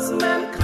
Scotsman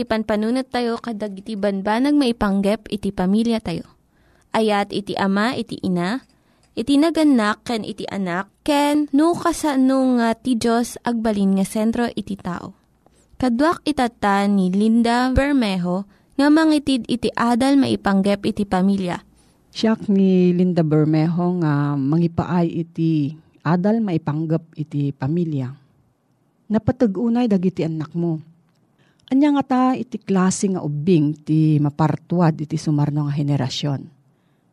tayo met, ti panpanunat tayo kadag iti banbanag maipanggep iti pamilya tayo. Ayat iti ama, iti ina, iti naganak, ken iti anak, ken no kasano nga ti Diyos agbalin nga sentro iti tao. Kaduak itata ni Linda Bermejo nga mangitid iti adal maipanggep iti pamilya. Siyak ni Linda Bermejo nga mangipaay iti adal maipanggap iti pamilya. Napatag-unay dagiti anak mo. Anya nga ta iti klase nga ubing ti mapartuad iti sumarno nga henerasyon.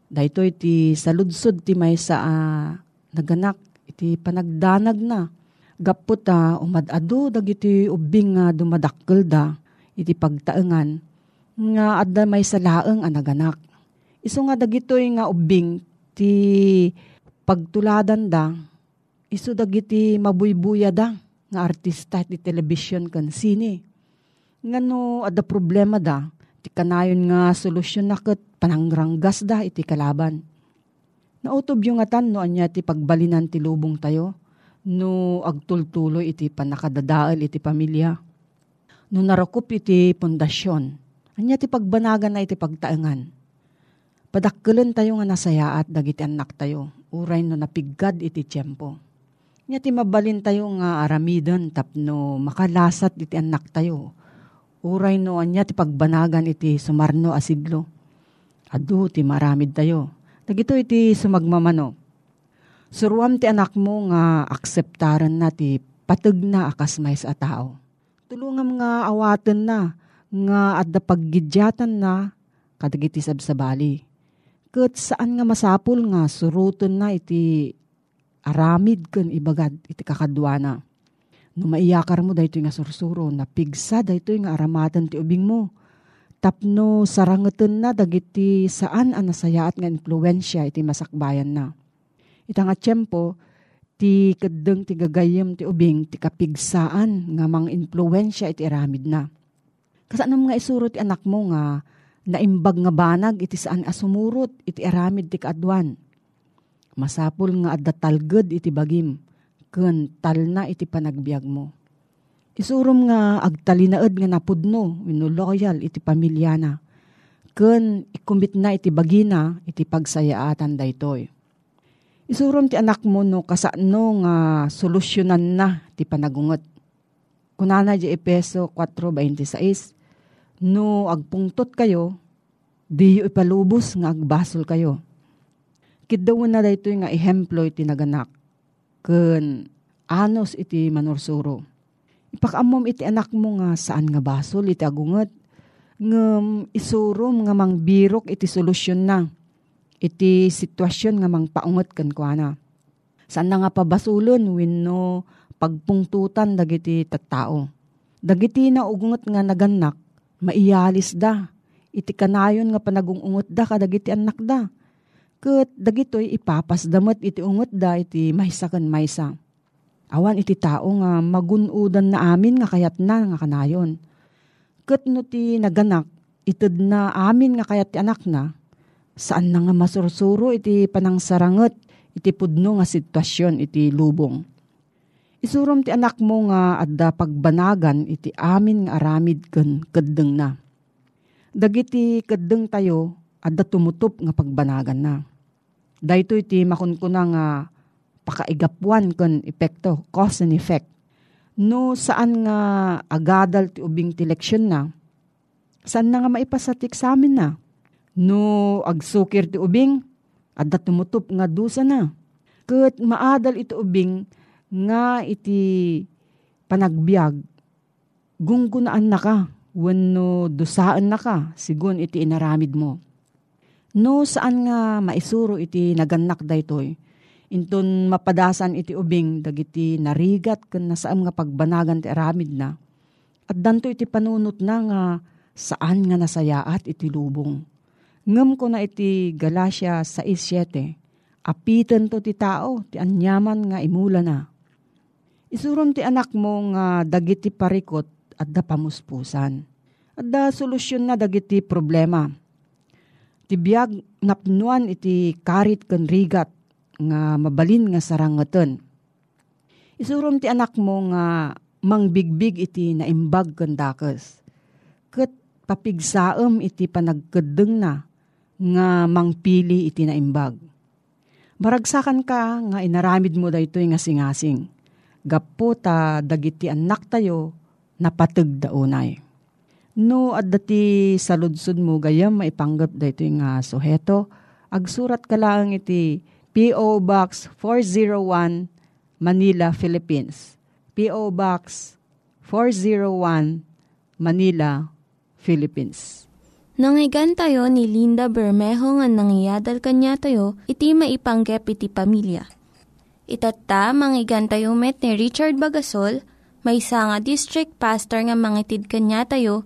Dahito iti saludsod ti may sa ah, naganak iti panagdanag na. Gapot ta umadado dagiti ubing nga dumadakkel da iti pagtaengan nga adda may sa laeng a naganak. Iso nga dagitoy nga ubing ti pagtuladan da, iso dagiti mabuybuya da nga artista ti television kan sine. Nga no adda problema da, ti kanayon nga solusyon na ket panangranggas da iti kalaban. Nautob yung atan no anya ti pagbalinan ti lubong tayo, no agtultuloy iti panakadadaal iti pamilya. No narakop iti pundasyon, anya ti pagbanagan na iti pagtaengan Padakkelan tayo nga nasayaat dagiti anak tayo. Uray no napiggad iti tiyempo. Nya ti mabalin tayo nga aramiden tapno makalasat iti anak tayo. Uray no anya ti pagbanagan iti sumarno asidlo. Adu ti maramid tayo. Dagito iti sumagmamano. Suruam ti anak mo nga akseptaran na ti pateg na akas may sa tao. Tulungam nga awaten na nga adda paggidyatan na kadagiti sabsabali ket saan nga masapul nga suruton na iti aramid ken ibagad iti kakadwana. No maiyakar mo daytoy nga sursuro na pigsa daytoy nga aramatan ti ubing mo. Tapno sarangeten na dagiti saan ang nasayaat nga influensya iti masakbayan na. Ita nga tiyempo, ti kadeng ti gagayem ti ubing ti kapigsaan nga mang influensya iti aramid na. Kasanam nga isuro ti anak mo nga naimbag nga banag iti saan asumurot iti aramid ti kaadwan. Masapul nga adda talged iti bagim, ken talna iti panagbiag mo. Isurum nga agtalinaed nga napudno, wenno loyal iti pamilya na. Ken ikumit na iti bagina iti pagsayaatan daytoy. Isurum ti anak mo no kasano nga solusyonan na ti panagungot. Kunana di Epeso 4.26 No agpungtot kayo, di ipalubos nga agbasol kayo. Kidaw na dayto nga ehemplo iti naganak. Ken anos iti manursuro. Ipakamom iti anak mo nga saan nga basol iti agunget. Ngem isurom nga mang birok iti solusyon na. Iti sitwasyon nga mang paunget ken kuana. Saan na nga pabasulon wenno pagpungtutan dagiti tattao. Dagiti na ugunget nga naganak maiyalis da. iti kanayon nga panagungungot da kadagiti anak da. Kat dagitoy ipapasdamat iti ungot da iti maysa kan maysa. Awan iti tao nga magunudan na amin nga kayat na nga kanayon. Kat no ti naganak, ited na amin nga kayat ti anak na, saan na nga masursuro iti panangsaranget iti pudno nga sitwasyon iti lubong. Isurom ti anak mo nga adda pagbanagan iti amin nga aramid ken keddeng na. Dagiti keddeng tayo adda tumutup nga pagbanagan na. Dayto iti makunkuna nga pakaigapuan ken epekto, cause and effect. No saan nga agadal ti ubing ti leksyon na, saan na nga maipasatik sa amin na. No agsukir ti ubing, adda tumutup nga dusa na. Kat maadal iti ubing nga iti panagbiag, gunggunaan na ka, wenno dusaan na ka, sigun iti inaramid mo. No saan nga maisuro iti naganak daytoy, inton mapadasan iti ubing dagiti narigat ken nasaam nga pagbanagan ti aramid na. At danto iti panunot na nga saan nga nasayaat iti lubong. Ngem ko na iti Galacia 6.7, apitan to ti tao, ti anyaman nga imula na. Isuron ti anak mo nga dagiti parikot at da pamuspusan. At da solusyon na dagiti problema. Ti biyag napnuan iti karit ken rigat nga mabalin nga sarangaten. Isurom ti anak mo nga mangbigbig iti naimbag ken dakes. Ket papigsaem iti panagkeddeng na nga mangpili iti naimbag. Baragsakan ka nga inaramid mo daytoy nga singasing. Gapo ta dagiti anak tayo napateg daunay. No at dati saludsod mo gayam maipanggap daytoy nga suheto, agsurat ka lang iti P.O. Box 401 Manila, Philippines. P.O. Box 401 Manila, Philippines. Nangyigan tayo ni Linda Bermejo nga nangyadal kanya tayo, iti maipanggep iti pamilya. Itatta, manggigan tayo met ni Richard Bagasol, may nga district pastor nga mangitid kanya tayo,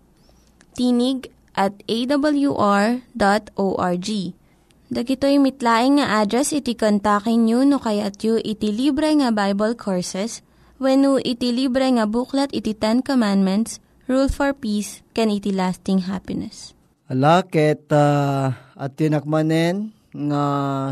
Tinig at awr.org. Dagitoy mitlaing nga address iti kontakin nyo no kayat yu iti libre nga Bible Courses when iti libre nga buklat iti Ten Commandments, Rule for Peace, can iti lasting happiness. Alaket uh, at tinakmanen nga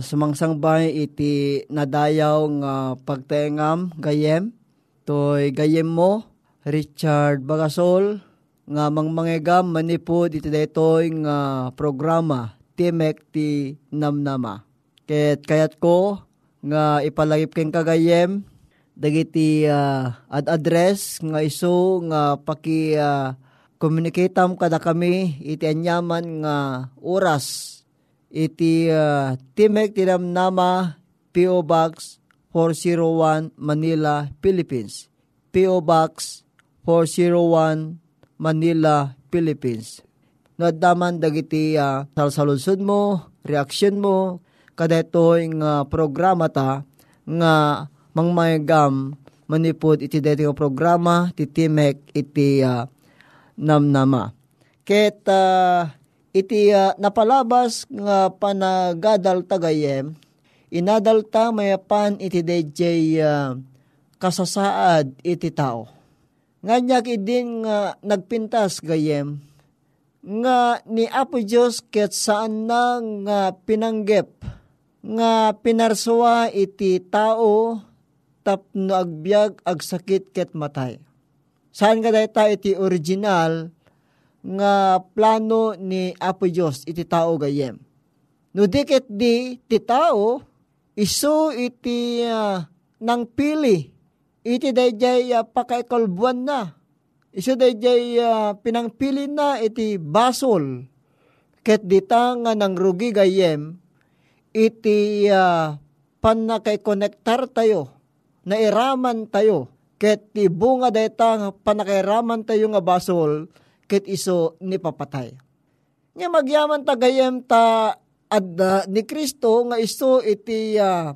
sumangsangbay iti nadayaw nga pagtengam gayem. Toy gayem mo, Richard Bagasol, nga mangmangegam manipod iti daytoy nga programa timek ti namnama. Ket kayat ko nga ipalagip ken kagayem dagiti uh, ad address nga iso nga paki uh, communicatam kada kami iti anyaman nga oras iti uh, Timek ti namnama PO Box 401 Manila, Philippines. PO Box 401 Manila, Philippines naddaman dagiti uh, salsaludsod mo, reaksyon mo, kadetoy nga programa ta nga mangmayagam manipod iti deti programa ti Timek iti uh, namnama. Ket uh, iti uh, napalabas nga panagadal tagayem, inadal ta mayapan iti DJ uh, kasasaad iti tao. Nganyak idin nga nagpintas gayem, nga ni Apo Diyos ket saan na nga pinanggep nga pinarsuwa iti tao tapno agbyag agsakit ket matay. Saan ka ta iti original nga plano ni Apo Diyos iti tao gayem. No diket di ti tao iso iti uh, nang pili iti dayjay uh, pakaikalbuan na Iso dayjay uh, pinangpili na iti basol. ket dita nga nang rugi gayem, iti uh, panakay-konektar tayo, nairaman tayo, ket ti bunga nga panakairaman tayo nga basol, ket iso ni papatay. Nga magyaman tagayem ta adda ni Kristo nga iso iti uh,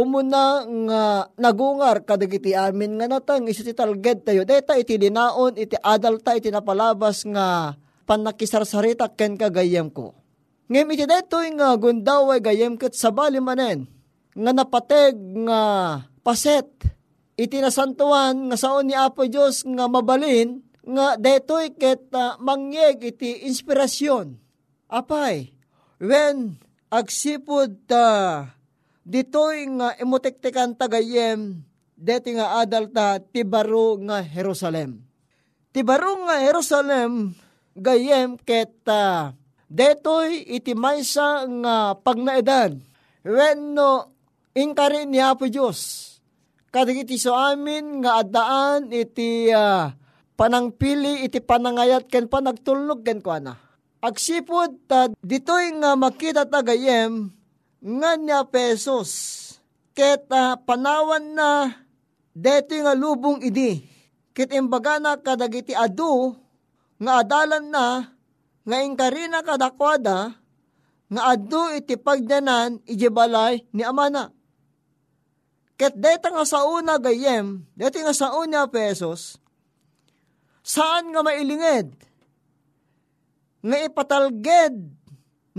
umuna nga nagungar kadagiti amin nga natang iso ti talged tayo. Deta iti dinaon iti adalta iti napalabas nga panakisarsarita ken kagayem ko. Ngem iti detoy nga gundaway gayem ket sabali manen nga napateg nga paset iti nasantuan nga saon ni Apo Dios nga mabalin nga detoy ket uh, mangyeg iti inspirasyon. Apay, when agsipod ta uh, ditoy nga imutektekan tagayem deti nga adalta tibaro nga Jerusalem. Tibaro nga Jerusalem gayem ket uh, detoy iti maysa nga pagnaedan wenno inkari ni Apo Dios kadagiti so amin nga adaan iti uh, panangpili iti panangayat ken panagtulnog ken kuana agsipod ta ditoy nga makita tagayem nga niya pesos ket uh, panawan na detoy nga lubong idi ket imbaga na kadagiti adu nga adalan na, nga ingkarina kadakwada, nga adu iti pagdanan ijibalay ni amana. Ket deta nga sa una gayem, deta nga sa una pesos, saan nga mailinged? Nga ipatalged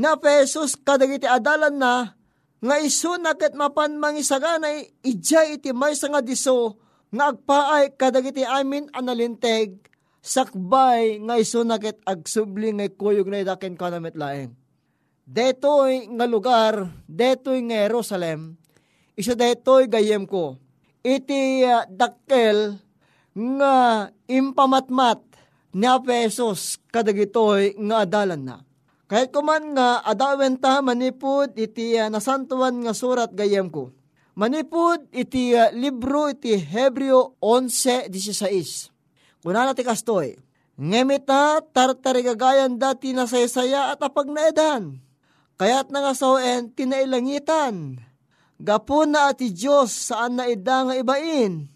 na pesos kadagiti adalan na, nga isuna ket mapan mangisagana ijay iti may nga diso, nga agpaay kadagiti amin analinteg, sakbay nga iso nakit agsubli nga kuyog na idakin ka namit laeng. Detoy nga lugar, detoy nga Jerusalem, isa detoy gayem ko. Iti uh, dakkel nga impamatmat ni Apesos kadagitoy nga adalan na. Kahit kuman nga adawen ta manipud iti uh, nasantuan nga surat gayem ko. Manipud iti uh, libro iti Hebreo 11.16 Kunana ti kastoy, ngemita tartarigagayan dati na saysaya at apag naedan. Kaya't nangasawen tinailangitan. Gapo na ati Diyos saan na ida nga ibain.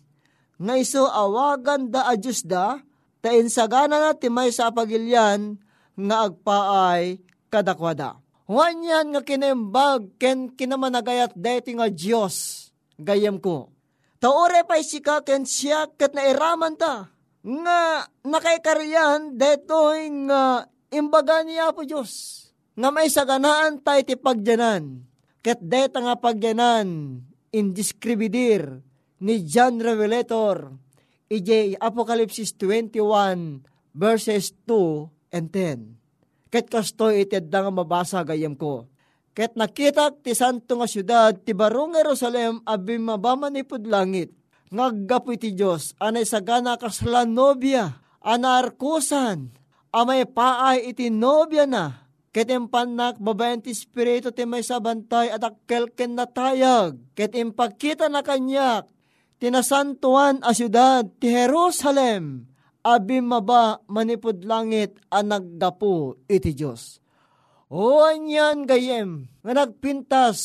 Nga iso awagan da a Diyos da, tain sagana na timay sa apagilyan nga agpaay kadakwada. Wanyan nga kinembag ken kinamanagayat deti nga Diyos gayam ko. Taore pa isika ken siya ket nairaman ta nga nakaikaryan detoy nga imbaga niya po Diyos nga may saganaan tayo ti pagyanan ket deta nga pagyanan indescribidir ni John Revelator ije Apocalypse 21 verses 2 and 10 ket kasto ited nga mabasa gayam ko. Ket nakita ti santo nga syudad ti barong Jerusalem abi mabaman ipud langit ngaggapo iti Diyos, anay sagana kasla nobya, anarkusan, amay paay iti nobya na, ketempan nak babayan ti spirito ti may sabantay at akkel ken natayag, ketimpagkita na kanyak, tinasantuan a syudad ti Jerusalem, abi maba manipod langit ang naggapo iti Diyos. O anyan gayem, nga nagpintas,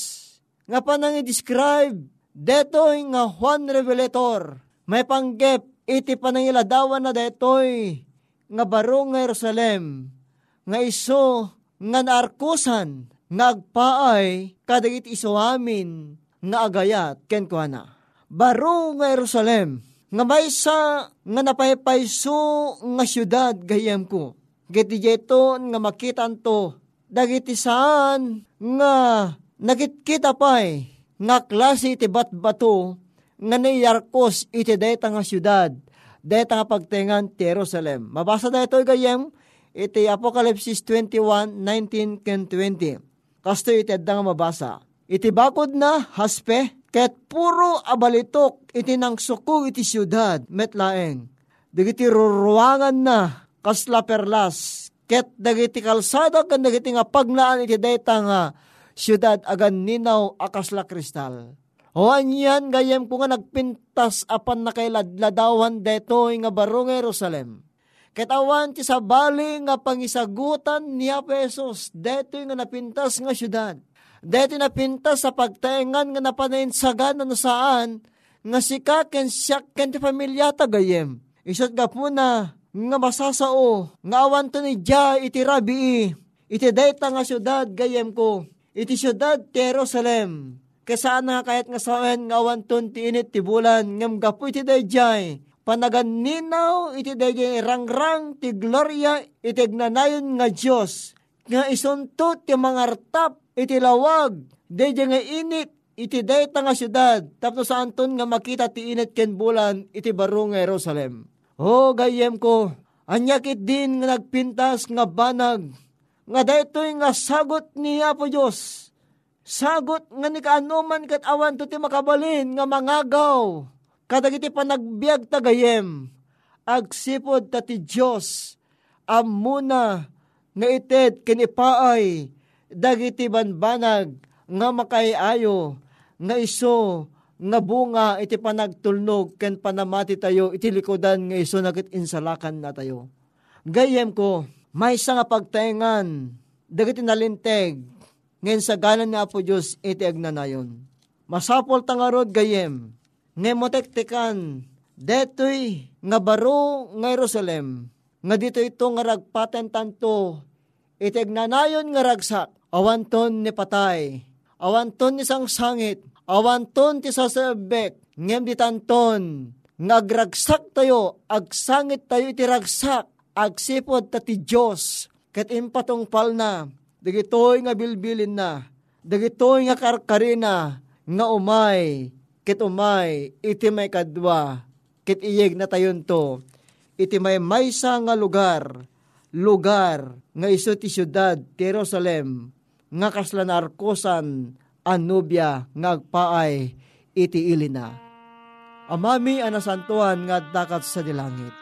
nga panang i-describe Detoy nga Juan Revelator, may panggep iti panangiladawan na detoy nga barong nga Jerusalem, nga iso nga naarkusan, nga agpaay kadagit iso amin nga agayat ken kuana. Baro nga Jerusalem, nga maysa nga napaypayso nga syudad gayam ko. Giti jeton nga makitan to, dagiti saan nga nagitkita pay nga klase iti batbato nga ni Yarkos iti deta nga syudad, deta nga pagtengan ti Jerusalem. Mabasa da ito gayem, iti Apocalypse 21, 19 and 20. Kasto iti nga mabasa. Iti bakod na haspe, ket puro abalitok iti nang suko iti syudad, metlaeng. Dagiti ruruangan na, kasla perlas, ket dagiti kalsada kan dagiti nga pagnaan iti deta nga syudad agan ninaw akasla kristal. O anyan gayem ko nga nagpintas apan na kay deto nga barong Jerusalem. Katawan ti sabali nga pangisagutan ni Apo Jesus. Deto nga napintas nga syudad. Deto napintas sa pagtaengan nga napanayinsagan na saan nga sika ken siyak ken ti pamilya tagayem. Isot nga po na nga masasao nga awan to ni Diya iti rabi iti dayta nga syudad gayem ko iti syudad Jerusalem kasaan nga kahit nga sawen nga awan ton ti init ti bulan ngam gapu iti dayjay panaganinaw iti dayjay rangrang ti gloria iti gnanayon nga Dios nga isunto ti mangartap iti lawag dayjay nga init iti dayta nga syudad tapno sa anton nga makita ti init ken bulan iti baro nga Jerusalem. O gayem ko, anyakit din nga nagpintas nga banag, nga daytoy nga sagot ni Apo Diyos. Sagot nga ni kaanuman kat awan to ti makabalin nga mangagaw. Kadag iti panagbiag tagayem. Agsipod ta ti Diyos. Amuna nga ited kinipaay. Dagiti banbanag nga makayayo nga iso nga bunga iti panagtulnog ken panamati tayo iti likodan nga iso nagit insalakan na tayo. Gayem ko, may nga pagtaengan, dagiti nalinteg, ngayon sa ganan ni Apo Diyos iti agnanayon. Masapol tangarod gayem, nga motektekan, detoy nga baro nga Jerusalem, nga dito ito nga ragpaten tanto, iti agnanayon nga ragsak, awanton ni patay, awanton ni sang sangit, awanton ti sasabek, ngem di tanton, ngagragsak tayo, agsangit tayo iti ragsak, agsipod ta ti Diyos, kat impatong pal na, dagitoy nga bilbilin na, dagitoy nga karkarina, nga umay, kit umay, iti may kadwa, kit iyeg na tayon to, iti may maysa nga lugar, lugar nga iso ti syudad, ti Jerusalem, nga kaslan arkosan, anubya ngagpaay iti ilina. Amami anasantuan nga dakat sa dilangit.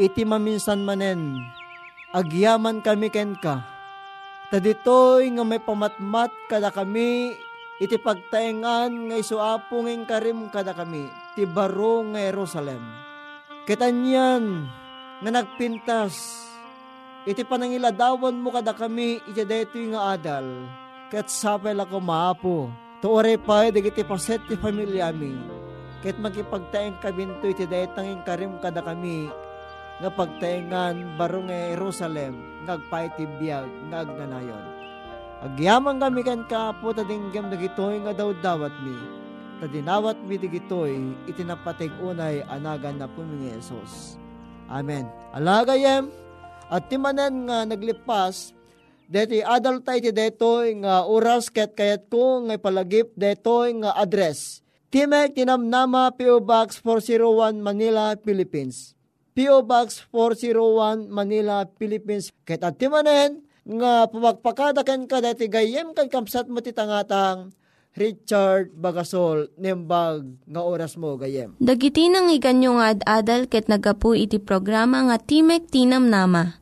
Iti maminsan manen, agyaman kami ken ka. Taditoy nga may pamatmat kada kami, iti pagtaengan nga isuapunging karim kada kami, ti baro nga Jerusalem. Kitanyan nga nagpintas, iti panangiladawan mo kada kami, iti detoy nga adal ket sapel ako maapo. Tuore pa, digiti paset ti pamilya mi. Ket magipagtaeng kabinto iti daytanging karim kada kami, nga pagtaengan barong nga Jerusalem, ngagpay ti biyag, ngagnanayon. Agyaman kami kan kapo, tadinggam dagitoy nga daw dawat mi. Tadinawat mi digitoy, itinapatig unay anagan na pumingi Jesus. Amen. Alagayem, at timanan nga naglipas, Deti adult tayo detoy nga oras ket kayat ko nga palagip detoy nga address. Timek Tinamnama PO Box 401 Manila, Philippines. PO Box 401 Manila, Philippines. Ket at timanen nga pumagpakadakan ka deti gayem kan kamsat mo titangatang Richard Bagasol nembag nga oras mo gayem. Dagiti nang iganyo nga ad-adal ket nagapu iti programa nga Timek Tinam Nama.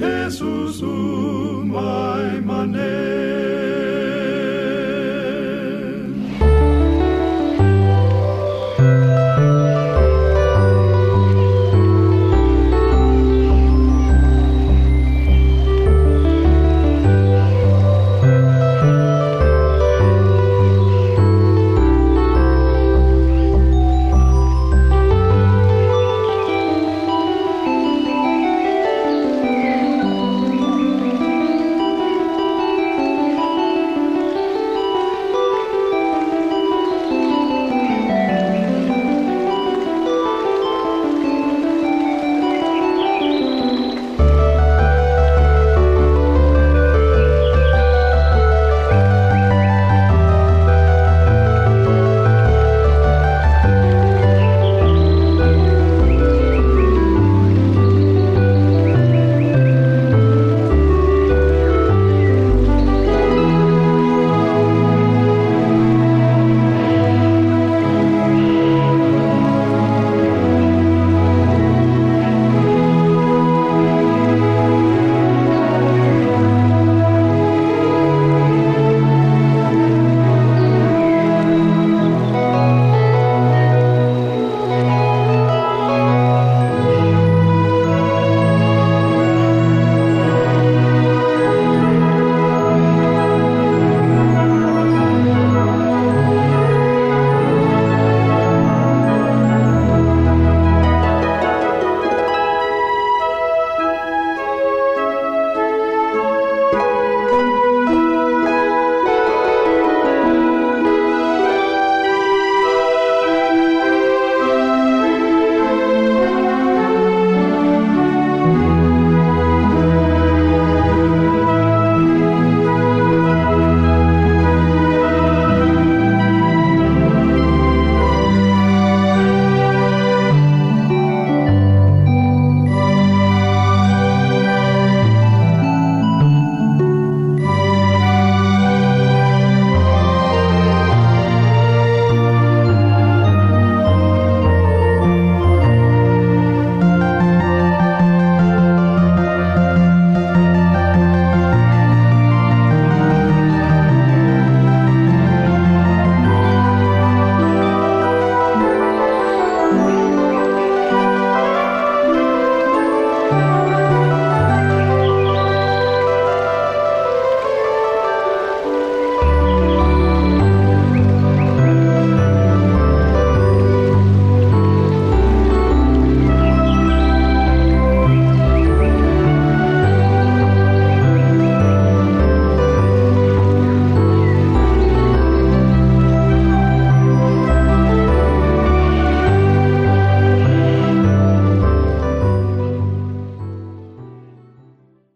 ni Jesus umay manen.